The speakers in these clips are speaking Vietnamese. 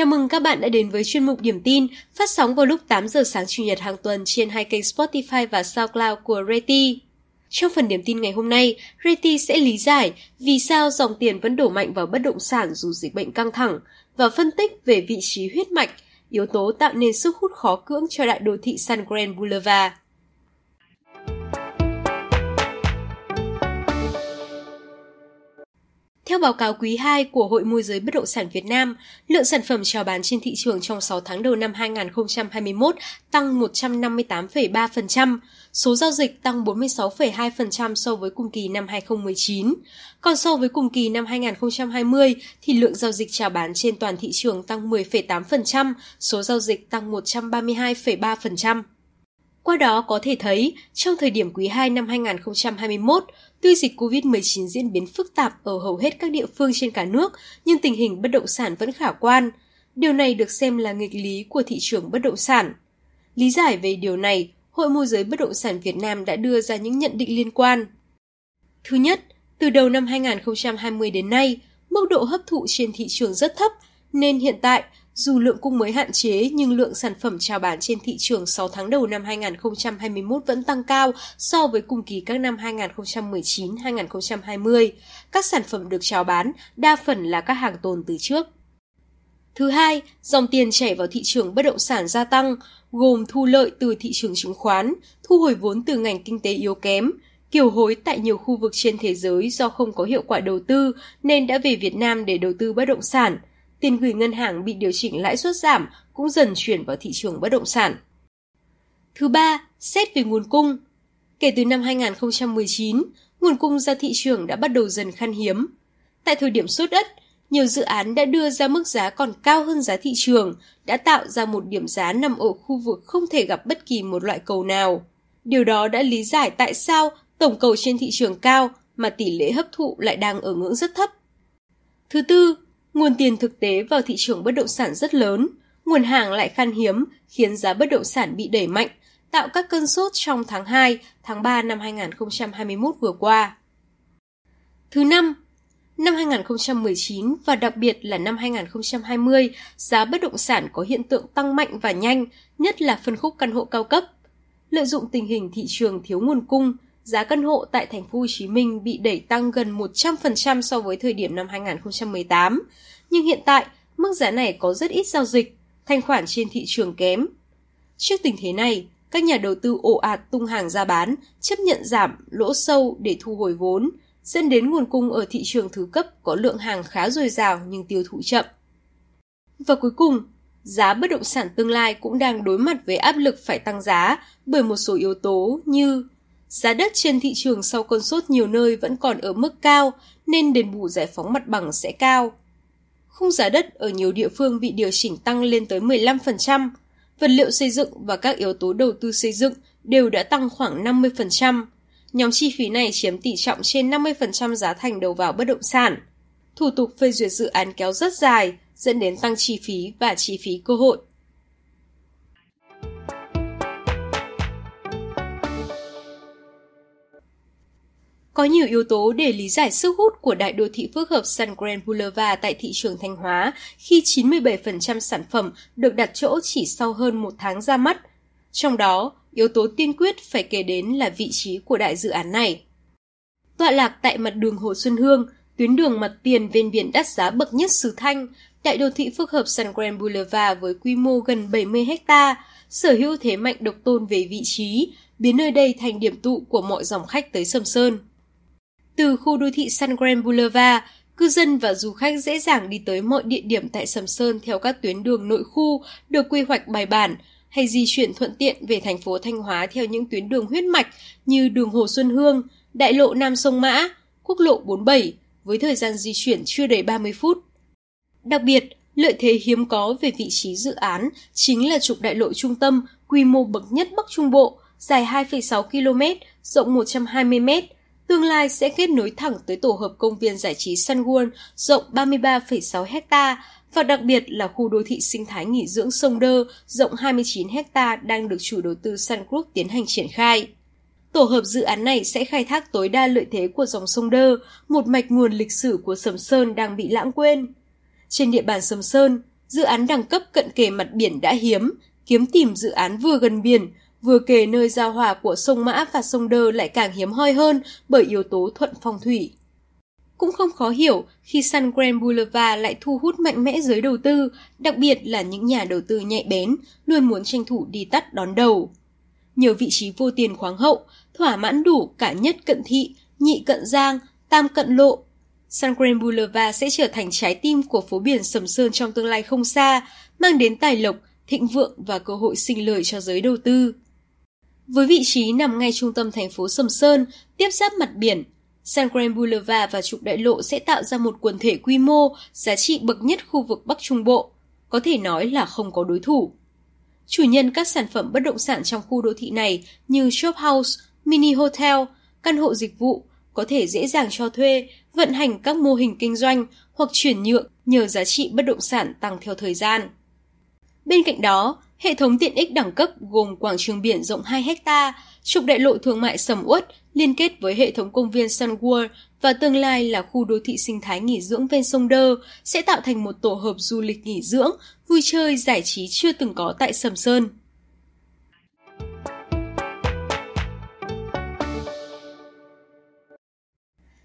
Chào mừng các bạn đã đến với chuyên mục Điểm tin, phát sóng vào lúc 8 giờ sáng Chủ nhật hàng tuần trên hai kênh Spotify và SoundCloud của Reti. Trong phần điểm tin ngày hôm nay, Reti sẽ lý giải vì sao dòng tiền vẫn đổ mạnh vào bất động sản dù dịch bệnh căng thẳng và phân tích về vị trí huyết mạch, yếu tố tạo nên sức hút khó cưỡng cho đại đô thị Sun Grand Boulevard. Theo báo cáo quý 2 của Hội môi giới bất động sản Việt Nam, lượng sản phẩm chào bán trên thị trường trong 6 tháng đầu năm 2021 tăng 158,3%, số giao dịch tăng 46,2% so với cùng kỳ năm 2019. Còn so với cùng kỳ năm 2020 thì lượng giao dịch chào bán trên toàn thị trường tăng 10,8%, số giao dịch tăng 132,3%. Qua đó có thể thấy, trong thời điểm quý 2 năm 2021, tuy dịch COVID-19 diễn biến phức tạp ở hầu hết các địa phương trên cả nước, nhưng tình hình bất động sản vẫn khả quan. Điều này được xem là nghịch lý của thị trường bất động sản. Lý giải về điều này, Hội môi giới bất động sản Việt Nam đã đưa ra những nhận định liên quan. Thứ nhất, từ đầu năm 2020 đến nay, mức độ hấp thụ trên thị trường rất thấp, nên hiện tại dù lượng cung mới hạn chế nhưng lượng sản phẩm chào bán trên thị trường 6 tháng đầu năm 2021 vẫn tăng cao so với cùng kỳ các năm 2019-2020. Các sản phẩm được chào bán đa phần là các hàng tồn từ trước. Thứ hai, dòng tiền chảy vào thị trường bất động sản gia tăng, gồm thu lợi từ thị trường chứng khoán, thu hồi vốn từ ngành kinh tế yếu kém, kiều hối tại nhiều khu vực trên thế giới do không có hiệu quả đầu tư nên đã về Việt Nam để đầu tư bất động sản – tiền gửi ngân hàng bị điều chỉnh lãi suất giảm cũng dần chuyển vào thị trường bất động sản. Thứ ba, xét về nguồn cung. Kể từ năm 2019, nguồn cung ra thị trường đã bắt đầu dần khan hiếm. Tại thời điểm sốt đất, nhiều dự án đã đưa ra mức giá còn cao hơn giá thị trường, đã tạo ra một điểm giá nằm ở khu vực không thể gặp bất kỳ một loại cầu nào. Điều đó đã lý giải tại sao tổng cầu trên thị trường cao mà tỷ lệ hấp thụ lại đang ở ngưỡng rất thấp. Thứ tư, Nguồn tiền thực tế vào thị trường bất động sản rất lớn, nguồn hàng lại khan hiếm khiến giá bất động sản bị đẩy mạnh, tạo các cơn sốt trong tháng 2, tháng 3 năm 2021 vừa qua. Thứ năm, năm 2019 và đặc biệt là năm 2020, giá bất động sản có hiện tượng tăng mạnh và nhanh, nhất là phân khúc căn hộ cao cấp. Lợi dụng tình hình thị trường thiếu nguồn cung, giá căn hộ tại thành phố Hồ Chí Minh bị đẩy tăng gần 100% so với thời điểm năm 2018, nhưng hiện tại mức giá này có rất ít giao dịch, thanh khoản trên thị trường kém. Trước tình thế này, các nhà đầu tư ồ ạt tung hàng ra bán, chấp nhận giảm lỗ sâu để thu hồi vốn, dẫn đến nguồn cung ở thị trường thứ cấp có lượng hàng khá dồi dào nhưng tiêu thụ chậm. Và cuối cùng, giá bất động sản tương lai cũng đang đối mặt với áp lực phải tăng giá bởi một số yếu tố như Giá đất trên thị trường sau cơn sốt nhiều nơi vẫn còn ở mức cao nên đền bù giải phóng mặt bằng sẽ cao. Khung giá đất ở nhiều địa phương bị điều chỉnh tăng lên tới 15%, vật liệu xây dựng và các yếu tố đầu tư xây dựng đều đã tăng khoảng 50%. Nhóm chi phí này chiếm tỷ trọng trên 50% giá thành đầu vào bất động sản. Thủ tục phê duyệt dự án kéo rất dài, dẫn đến tăng chi phí và chi phí cơ hội. Có nhiều yếu tố để lý giải sức hút của đại đô thị phức hợp Sun Grand Boulevard tại thị trường Thanh Hóa khi 97% sản phẩm được đặt chỗ chỉ sau hơn một tháng ra mắt. Trong đó, yếu tố tiên quyết phải kể đến là vị trí của đại dự án này. Tọa lạc tại mặt đường Hồ Xuân Hương, tuyến đường mặt tiền ven biển đắt giá bậc nhất xứ Thanh, đại đô thị phức hợp Sun Grand Boulevard với quy mô gần 70 ha, sở hữu thế mạnh độc tôn về vị trí, biến nơi đây thành điểm tụ của mọi dòng khách tới Sầm Sơn. Từ khu đô thị Sun Grand Boulevard, cư dân và du khách dễ dàng đi tới mọi địa điểm tại Sầm Sơn theo các tuyến đường nội khu được quy hoạch bài bản hay di chuyển thuận tiện về thành phố Thanh Hóa theo những tuyến đường huyết mạch như đường Hồ Xuân Hương, đại lộ Nam Sông Mã, quốc lộ 47 với thời gian di chuyển chưa đầy 30 phút. Đặc biệt, lợi thế hiếm có về vị trí dự án chính là trục đại lộ trung tâm quy mô bậc nhất Bắc Trung Bộ, dài 2,6 km, rộng 120 m, tương lai sẽ kết nối thẳng tới tổ hợp công viên giải trí Sun World rộng 33,6 ha và đặc biệt là khu đô thị sinh thái nghỉ dưỡng sông Đơ rộng 29 ha đang được chủ đầu tư Sun Group tiến hành triển khai. Tổ hợp dự án này sẽ khai thác tối đa lợi thế của dòng sông Đơ, một mạch nguồn lịch sử của Sầm Sơn đang bị lãng quên. Trên địa bàn Sầm Sơn, dự án đẳng cấp cận kề mặt biển đã hiếm, kiếm tìm dự án vừa gần biển, vừa kể nơi giao hòa của sông Mã và sông Đơ lại càng hiếm hoi hơn bởi yếu tố thuận phong thủy. Cũng không khó hiểu khi Sun Grand Boulevard lại thu hút mạnh mẽ giới đầu tư, đặc biệt là những nhà đầu tư nhạy bén, luôn muốn tranh thủ đi tắt đón đầu. Nhiều vị trí vô tiền khoáng hậu, thỏa mãn đủ cả nhất cận thị, nhị cận giang, tam cận lộ. Sun Grand Boulevard sẽ trở thành trái tim của phố biển Sầm Sơn trong tương lai không xa, mang đến tài lộc, thịnh vượng và cơ hội sinh lời cho giới đầu tư. Với vị trí nằm ngay trung tâm thành phố Sầm Sơn, tiếp giáp mặt biển, San Grand Boulevard và trục đại lộ sẽ tạo ra một quần thể quy mô, giá trị bậc nhất khu vực Bắc Trung Bộ, có thể nói là không có đối thủ. Chủ nhân các sản phẩm bất động sản trong khu đô thị này như shop house, mini hotel, căn hộ dịch vụ có thể dễ dàng cho thuê, vận hành các mô hình kinh doanh hoặc chuyển nhượng nhờ giá trị bất động sản tăng theo thời gian. Bên cạnh đó, hệ thống tiện ích đẳng cấp gồm quảng trường biển rộng 2 hecta, trục đại lộ thương mại sầm uất liên kết với hệ thống công viên Sun World và tương lai là khu đô thị sinh thái nghỉ dưỡng ven sông Đơ sẽ tạo thành một tổ hợp du lịch nghỉ dưỡng, vui chơi, giải trí chưa từng có tại Sầm Sơn.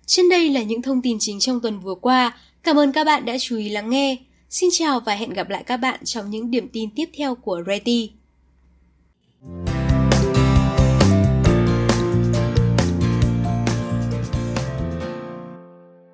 Trên đây là những thông tin chính trong tuần vừa qua. Cảm ơn các bạn đã chú ý lắng nghe. Xin chào và hẹn gặp lại các bạn trong những điểm tin tiếp theo của Ready.